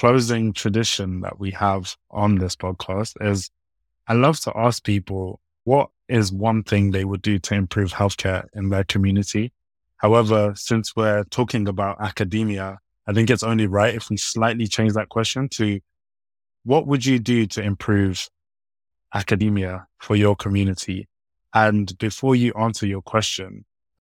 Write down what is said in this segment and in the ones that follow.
closing tradition that we have on this podcast is I love to ask people what is one thing they would do to improve healthcare in their community. However, since we're talking about academia, I think it's only right if we slightly change that question to what would you do to improve academia for your community? And before you answer your question,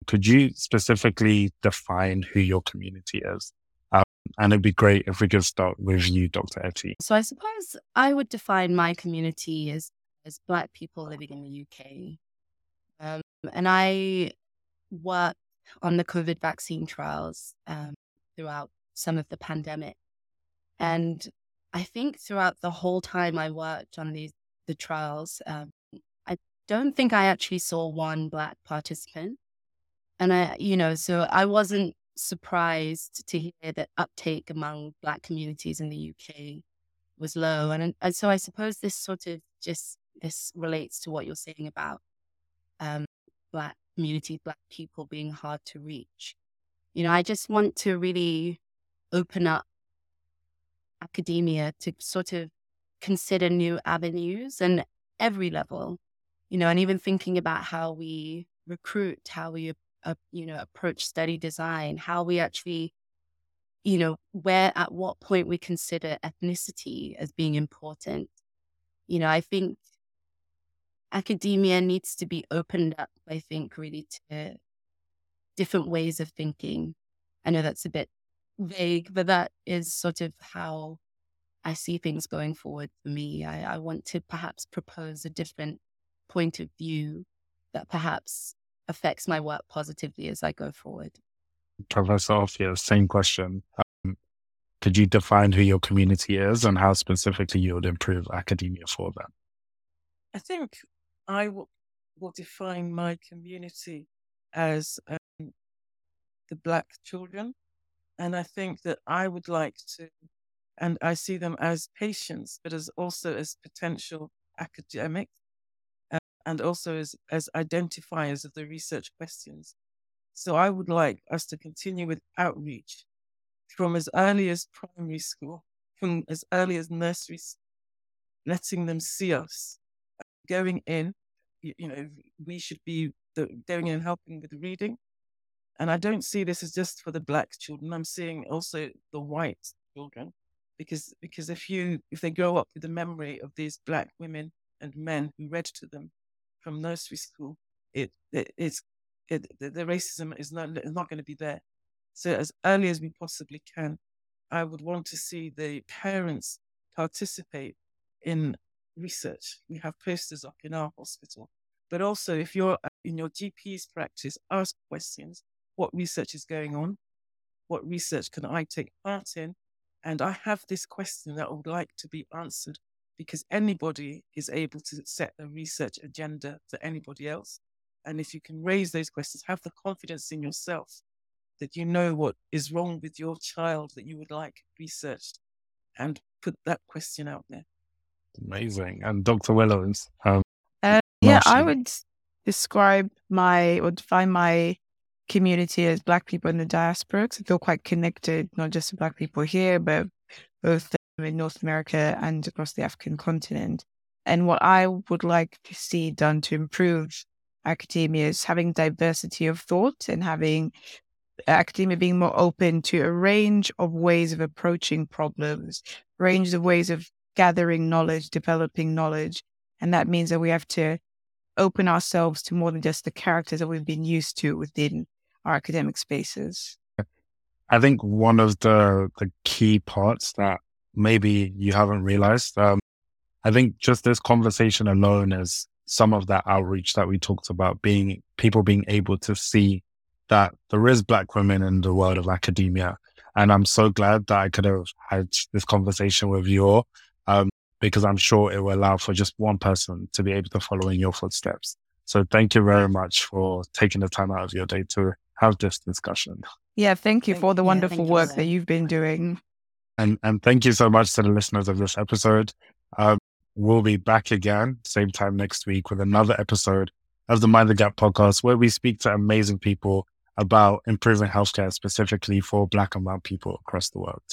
could you specifically define who your community is? Um, and it'd be great if we could start with you, Dr. Etty. So I suppose I would define my community as as Black people living in the UK, um, and I worked on the COVID vaccine trials um, throughout some of the pandemic, and I think throughout the whole time I worked on these the trials, um, I don't think I actually saw one Black participant. And I, you know, so I wasn't surprised to hear that uptake among Black communities in the UK was low. And, and so I suppose this sort of just this relates to what you're saying about um, Black communities, Black people being hard to reach. You know, I just want to really open up academia to sort of consider new avenues and every level, you know, and even thinking about how we recruit, how we uh, you know, approach study design, how we actually, you know, where at what point we consider ethnicity as being important. You know, I think academia needs to be opened up, I think, really to different ways of thinking. I know that's a bit vague, but that is sort of how I see things going forward for me. I, I want to perhaps propose a different point of view that perhaps affects my work positively as I go forward. Professor Ofia, same question. Um, could you define who your community is and how specifically you would improve academia for them? I think I will, will define my community as um, the Black children. And I think that I would like to, and I see them as patients, but as also as potential academics and also as, as identifiers of the research questions. So I would like us to continue with outreach from as early as primary school, from as early as nursery, letting them see us going in. You, you know, we should be the, going in and helping with reading. And I don't see this as just for the black children. I'm seeing also the white children, because because if you if they grow up with the memory of these black women and men who read to them, from nursery school, it, it it's it, the, the racism is not is not going to be there. So as early as we possibly can, I would want to see the parents participate in research. We have posters up in our hospital, but also if you're uh, in your GP's practice, ask questions. What research is going on? What research can I take part in? And I have this question that I would like to be answered because anybody is able to set a research agenda for anybody else. And if you can raise those questions, have the confidence in yourself that you know what is wrong with your child that you would like researched and put that question out there. Amazing. And Dr. Willows. Um, uh, yeah, I would describe my or define my community as Black people in the diaspora because I feel quite connected, not just to Black people here, but both in North America and across the African continent. And what I would like to see done to improve academia is having diversity of thought and having academia being more open to a range of ways of approaching problems, range of ways of gathering knowledge, developing knowledge. And that means that we have to open ourselves to more than just the characters that we've been used to within our academic spaces. I think one of the the key parts that maybe you haven't realized. Um, I think just this conversation alone is some of that outreach that we talked about being people being able to see that there is black women in the world of academia. And I'm so glad that I could have had this conversation with you um, because I'm sure it will allow for just one person to be able to follow in your footsteps. So thank you very much for taking the time out of your day to have this discussion. Yeah, thank you for the wonderful yeah, work you. that you've been doing. And, and thank you so much to the listeners of this episode. Um, we'll be back again, same time next week, with another episode of the Mind the Gap podcast, where we speak to amazing people about improving healthcare specifically for Black and Brown people across the world.